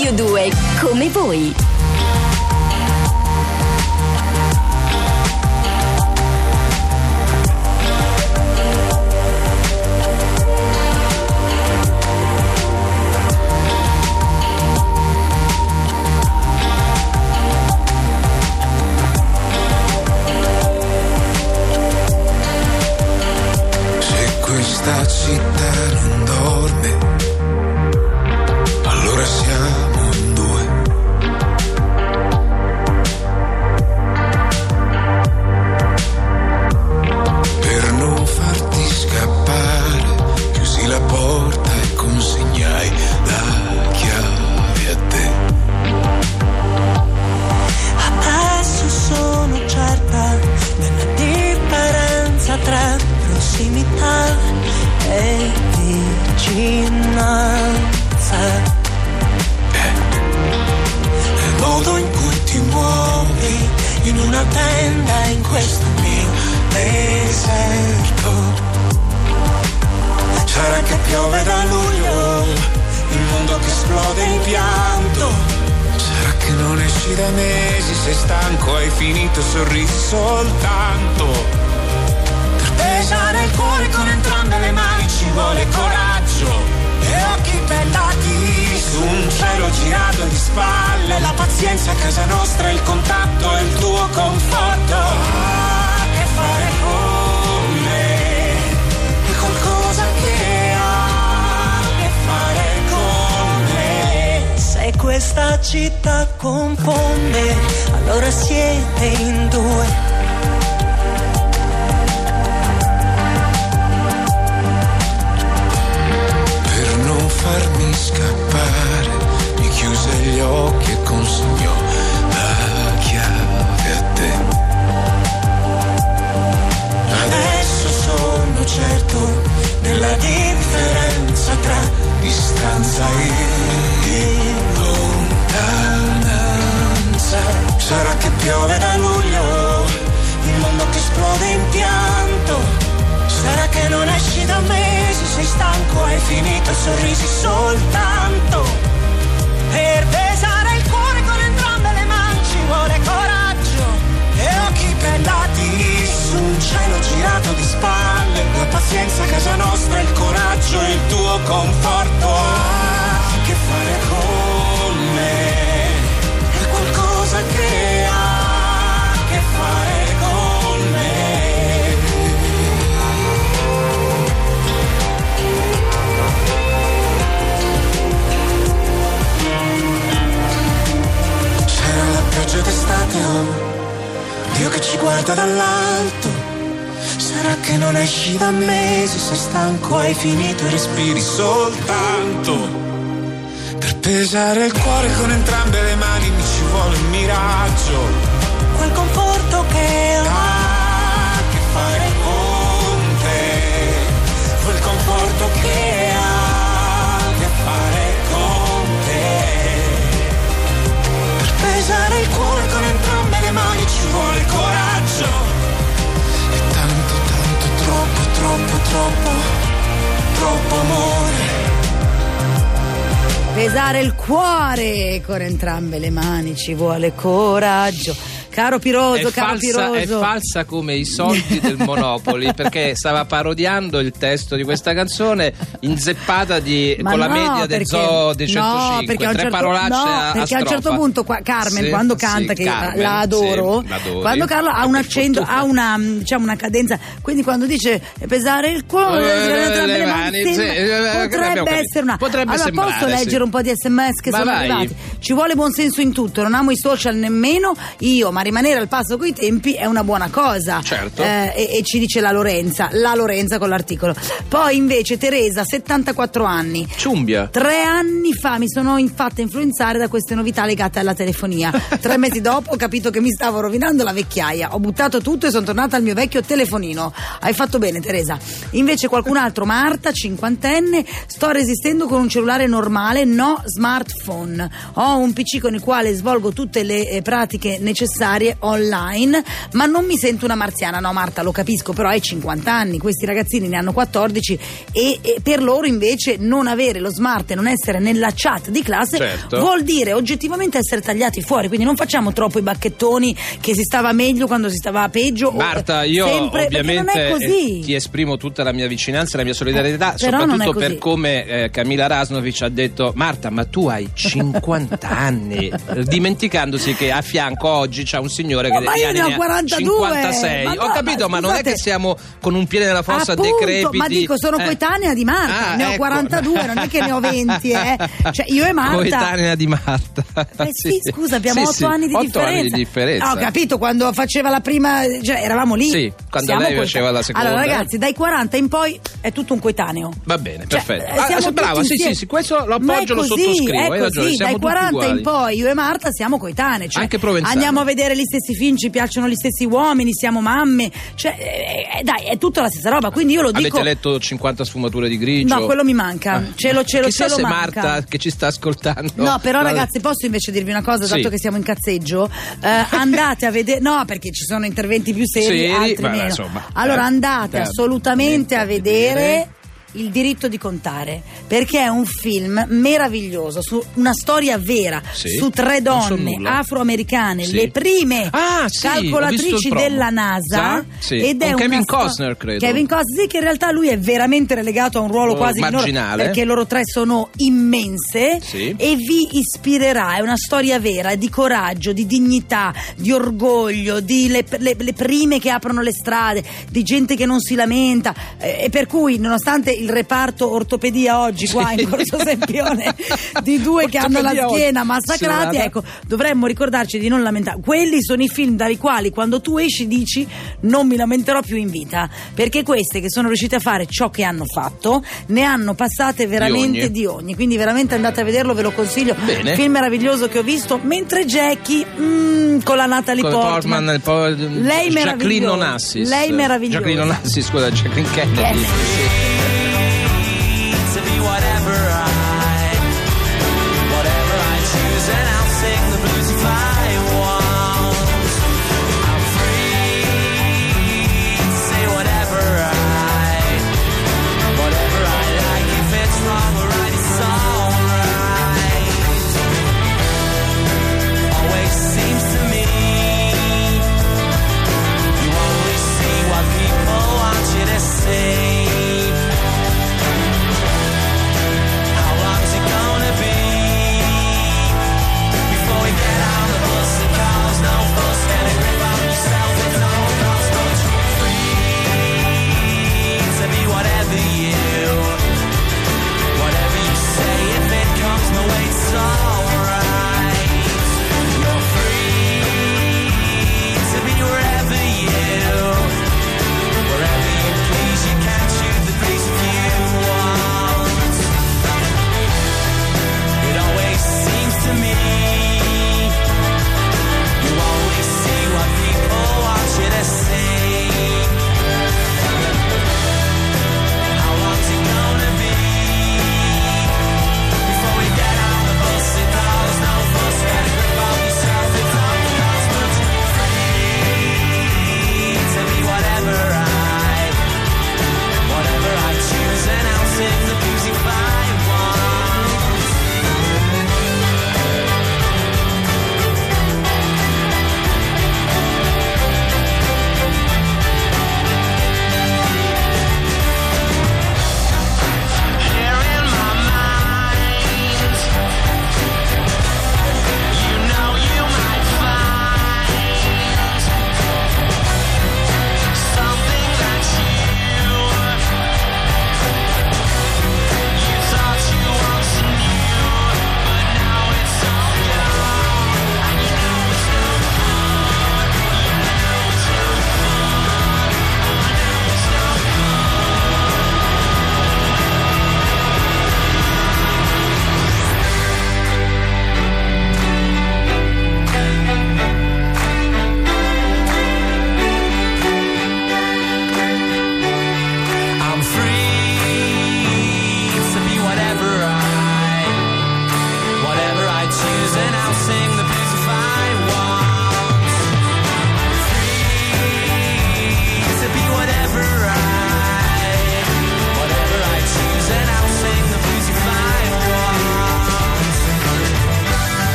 Radio 2, come voi. Città non deserto. Sarà che piove da luglio, il mondo che esplode in pianto. Sarà che non esci da mesi, sei stanco, hai finito, sorrisi soltanto. Per pesare il cuore con entrambe le mani ci vuole coraggio e occhi bellati su un cielo girato di spalle. La pazienza a casa nostra, il contatto e il tuo conforto. Ah, che fare questa città confonde, allora siete in due. Che piove da luglio, il mondo che esplode in pianto. Sarà che non esci da mesi, sei stanco, hai finito, sorrisi soltanto. Per pesare il cuore con entrambe le mani ci vuole coraggio e occhi bellati su un cielo girato di spalle. La pazienza a casa nostra, il coraggio il tuo conforto. ha a che fare con esci da mesi, sei stanco, hai finito e respiri soltanto. Per pesare il cuore con entrambe le mani mi ci vuole un miraggio. Quel conforto che ha a che fare con te. Quel conforto che ha a che fare con te. Per pesare il cuore con entrambe le mani ci vuole coraggio. Troppo, troppo, amore. Pesare il cuore con entrambe le mani ci vuole coraggio. Caro Piroso, È caro falsa, è Piroso. falsa come i soldi del Monopoli perché stava parodiando il testo di questa canzone inzeppata di, con la no, media del perché- zoo dei 105 no, perché a un tre certo, parolacce no, a, a perché a un certo punto qua- Carmen Sì, quando sì, canta che Carmen, la adoro sì, quando Carlo ha un accento ha una diciamo una cadenza quindi quando dice pesare il cuore Eh, le mani, potrebbe essere una Potrebbe allora sembrare, posso sì. leggere un po' di sms che Ma sono vai. arrivati ci vuole buon senso in tutto non amo i social nemmeno io ma rimanere al passo coi tempi è una buona cosa Certo. Eh, e, e ci dice la Lorenza la Lorenza con l'articolo poi invece Teresa 74 anni Ciumbia Tre anni fa mi sono infatti influenzare da queste novità legate alla telefonia. Tre mesi dopo ho capito che mi stavo rovinando la vecchiaia. Ho buttato tutto e sono tornata al mio vecchio telefonino. Hai fatto bene, Teresa. Invece qualcun altro, Marta, cinquantenne, sto resistendo con un cellulare normale, no smartphone. Ho un PC con il quale svolgo tutte le eh, pratiche necessarie online, ma non mi sento una marziana. No, Marta, lo capisco, però hai 50 anni, questi ragazzini ne hanno 14 e, e per loro invece non avere lo smart e non essere nella chat di classe Certo. vuol dire oggettivamente essere tagliati fuori, quindi non facciamo troppo i bacchettoni che si stava meglio quando si stava peggio. Marta, io sempre, ovviamente non è così. eh, ti esprimo tutta la mia vicinanza e la mia solidarietà, Eh, soprattutto per come eh, Camila Rasnovic ha detto Marta, ma tu hai 50 anni, dimenticandosi che a fianco oggi c'è un signore No, che ma io ne ho ne ha 42. 56. Ma Ho no, capito, ma ma, non è che siamo con un piede nella fossa Appunto, decrepiti. ma dico sono Eh. coetanea di Marta, Ah, ne ho ecco. 42, non è che ne ho 20, eh. Cioè io e Marta Coetanea di Marta. Eh sì, scusa, abbiamo Sì, 8 sì, anni di otto differenza. anni di differenza. Ah, ho capito, quando faceva la prima, cioè eravamo lì. Sì, quando Siamo lei faceva la seconda. Allora ragazzi, dai 40 in poi è tutto un coetaneo. Va bene, Cioè, perfetto. Eh, Ah, siamo sì, brava, sì, sì, sì, questo lo appoggio, lo sottoscrivo. è ragione, così, dai tutti 40 uguali. in poi io e Marta siamo coetanei. Cioè, Anche Provenzano. Andiamo a vedere gli stessi film, ci piacciono gli stessi uomini, siamo mamme. Cioè, eh, eh, dai, è tutta la stessa roba. Quindi io lo dico. Avete letto 50 sfumature di grigio? No, quello mi manca. Ce lo, ce lo, Chissà ce lo se manca. Marta che ci sta ascoltando. No, però ragazzi, posso invece dirvi una cosa, Sì. dato che siamo in cazzeggio? Eh, andate a vedere, no, perché ci sono interventi più seri, Seri, altri vabbè, meno. insomma, allora eh, andate eh, assolutamente a vedere. Il diritto di contare, perché è un film meraviglioso su una storia vera Sì, su tre so donne nulla. afroamericane, Sì. le prime Ah, sì, calcolatrici della NASA. Ed è Kevin sto- Costner, credo. Kevin Costner, che in realtà lui è veramente relegato a un ruolo Oh, quasi marginale. perché loro tre sono immense e vi ispirerà. È una storia vera di coraggio, di dignità, di orgoglio, di le, le- le prime che aprono le strade, di gente che non si lamenta. eh, e per cui, nonostante il reparto ortopedia oggi qua Sì. in Corso Sempione di due che hanno la schiena massacrati, Serata. ecco, dovremmo ricordarci di non lamentare. Quelli sono i film dai quali quando tu esci dici non mi lamenterò più in vita, perché queste che sono riuscite a fare ciò che hanno fatto ne hanno passate veramente ogni. di ogni. Quindi veramente andate a vederlo, ve lo consiglio. Bene. Film meraviglioso che ho visto, mentre Jackie mm, con la Natalie Con Portman. Portman, il po- Lei Jacqueline meravigliosa. Onassis. Lei meravigliosa. Jacqueline Onassis, scusa, Jacqueline Kennedy. Kennedy. to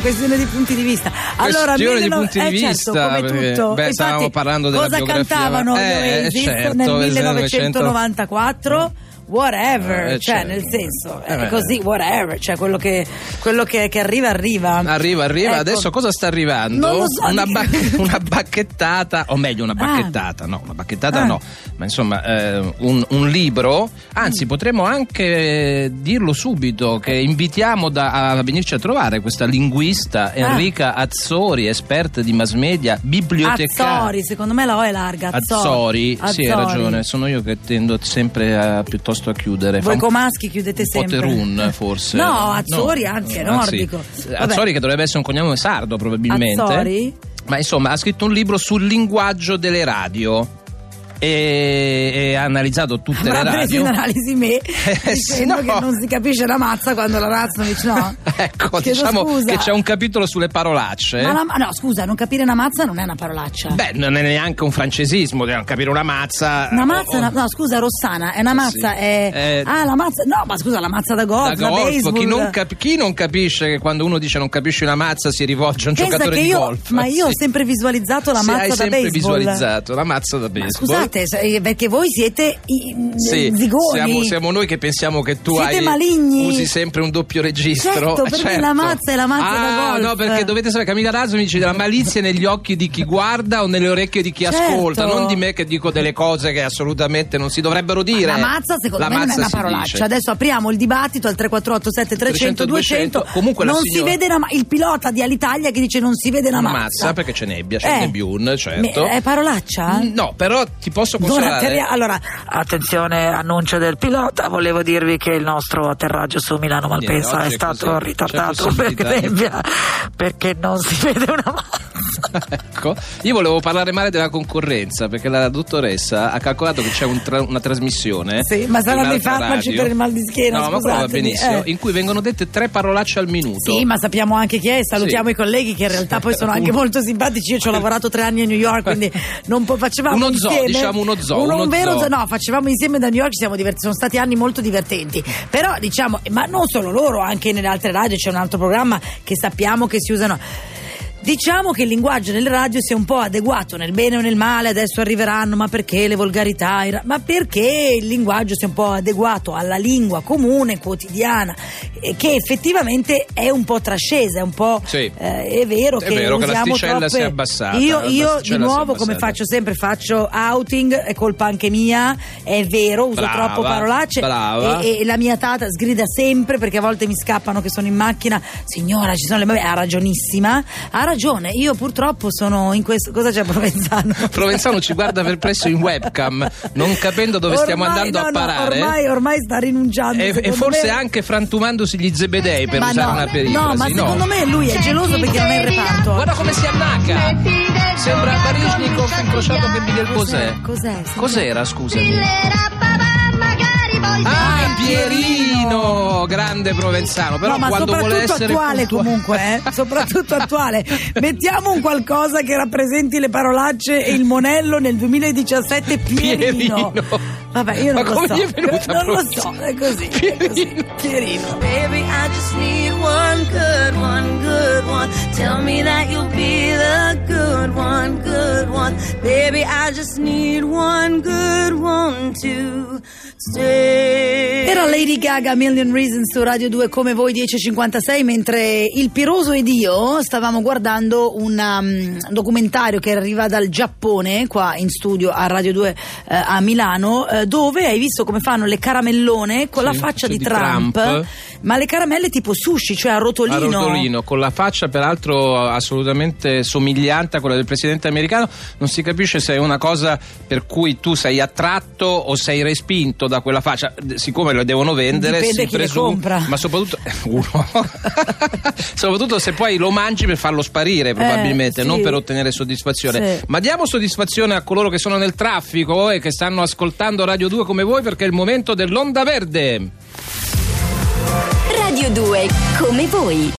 una questione di punti di vista. Allora, Questione di 19 punti di eh, certo, vista, come perché, tutto. beh, Infatti, stavamo parlando della cosa geografia, cantavano gli eh, Oasis certo, nel nel 1994? Whatever, Eh, cioè certo. nel senso, Eh, così, whatever, cioè quello che, quello che, che arriva arriva. Arriva, arriva. Ecco. Adesso cosa sta arrivando? Non lo so, una, bac- una bacchettata, o meglio, una Ah. bacchettata, no, una bacchettata Ah. no, ma insomma, eh, un, un libro. Anzi, potremmo anche dirlo subito che invitiamo da- a venirci a trovare questa linguista Enrica Azzori, esperta di mass media, bibliotecaria. Azzori, secondo me la O è larga. Azzori, Azzori, sì, hai Azzori. ragione. Sono io che tendo sempre a, piuttosto a chiudere. Voi comaschi chiudete sempre. Terun, forse. No, Azzori anche, è Ah, sì. nordico. Vabbè. Azzori che dovrebbe essere un cognome sardo probabilmente. Azzori? Ma insomma ha scritto un libro sul linguaggio delle radio e, e ha analizzato tutte Avrà le preso in radio. analisi me Eh, dicendo no. che non si capisce la mazza quando la Raznovic no? ecco, Chiedo diciamo scusa. che c'è un capitolo sulle parolacce. Ma la- ma no, scusa, non capire una mazza non è una parolaccia. Beh, non è neanche un francesismo, capire una mazza. Una mazza, o- una- no scusa, Rossana, è una mazza, Sì. è... Eh, ah, la mazza, no, ma scusa, la mazza da golf, da golf, baseball. chi non, cap- chi non capisce che quando uno dice non capisci una mazza si rivolge a un Pensa giocatore di io, golf? ma io ho sempre visualizzato la mazza hai da sempre baseball. visualizzato la mazza da Ma baseball. Scusate, se- perché voi siete i, Sì, zigoni. siamo, siamo noi che pensiamo che tu Siete hai, maligni. usi sempre un doppio registro. Certo, perché la mazza è la mazza ah, da no, perché dovete sapere che Camilla Raso mi dice della malizia negli occhi di chi guarda o nelle orecchie di chi Certo. ascolta, non di me che dico delle cose che assolutamente non si dovrebbero dire. La mazza secondo La me non è mazza una parolaccia. dice. Adesso apriamo il dibattito al 348 7300 200. Comunque la non signora- si vede una ma- il pilota di Alitalia che dice non si vede una mazza. mazza perché c'è nebbia, c'è Eh. il nebbione, certo. È parolaccia? No, però ti posso consolare. Donateria- allora, Attenzione, annuncio del pilota, volevo dirvi che il nostro atterraggio su Milano Malpensa è stato così, ritardato per nebbia perché non si vede una mazza. Ecco, io volevo parlare male della concorrenza perché la dottoressa ha calcolato che c'è un tra- una trasmissione. Sì, ma di saranno i un'altra farmaci radio. per il mal di schiena, No, ma quello va scusatemi, benissimo. eh. In cui vengono dette tre parolacce al minuto. Sì, ma sappiamo anche chi è, salutiamo Sì. i colleghi che in realtà poi sono anche molto simpatici. Io ci ho lavorato tre anni a New York, quindi non po- facevamo Uno zoo, insieme. diciamo uno zoo, Uno, uno un vero zoo. zoo, no, facevamo insieme da New York, siamo divertiti, sono stati anni molto divertenti. Però diciamo, ma non solo loro, anche nelle altre radio c'è un altro programma che sappiamo che si usano. Diciamo che il linguaggio nelle radio sia un po' adeguato nel bene o nel male, adesso arriveranno, ma perché le volgarità? Ma perché il linguaggio sia un po' adeguato alla lingua comune, quotidiana, che effettivamente è un po' trascesa, è un po'... Sì. eh, è vero È che vero che l'asticella troppe... si è abbassata, Io, io di si è nuovo, come faccio sempre, faccio outing, è colpa anche mia, è vero, uso Brava, troppo parolacce brava. e, e la mia tata sgrida sempre perché a volte mi scappano che sono in macchina. Signora, ci sono le. Ha ragionissima. Ha ragione. Io purtroppo sono in questo. Cosa c'è Provenzano? Provenzano ci guarda perplesso in webcam, non capendo dove stiamo Ormai- andando no, a no, parare. ormai, ormai sta rinunciando. e, e forse me. anche frantumandosi gli zebedei per Ma usare no, una perifrasi. no, ma secondo me lui è geloso perché non è in reparto. Guarda come si annacca! Sembra Baryshnikov incrociato con Miguel Bosè. Cos'è? Cos'era, scusami? Ah, Pierino! Grande provenzano, però no, ma quando vuole soprattutto essere attuale puntuale- comunque, eh? soprattutto attuale. Mettiamo un qualcosa che rappresenti le parolacce e il monello nel 2017 Pierino. Pierino. Vabbè, io non Ma lo come so. gli è venuta Non lo so, è così. È così. Pierino. Pierino. Baby, I just need one good one, good one. Tell me that you'll be the good one, good one. Baby, I just need one good one to stay. Era Lady Gaga Million Reasons su Radio 2 come voi 10.56 mentre il Piroso ed io stavamo guardando un um, documentario che arriva dal Giappone qua in studio a Radio 2 eh, a Milano eh, dove hai visto come fanno le caramellone con la Sì, faccia sì, di, di Trump, Trump. Ma le caramelle tipo sushi cioè a rotolino. A rotolino, con la faccia peraltro assolutamente somigliante a quella del presidente americano, non si capisce se è una cosa per cui tu sei attratto o sei respinto da quella faccia, siccome lo devono vendere Dipende si presume, compra. ma soprattutto uno. soprattutto se poi lo mangi per farlo sparire probabilmente, Eh, sì. non per ottenere soddisfazione. Sì. Ma diamo soddisfazione a coloro che sono nel traffico e che stanno ascoltando Radio 2 come voi perché è il momento dell'onda verde. Radio 2 come voi.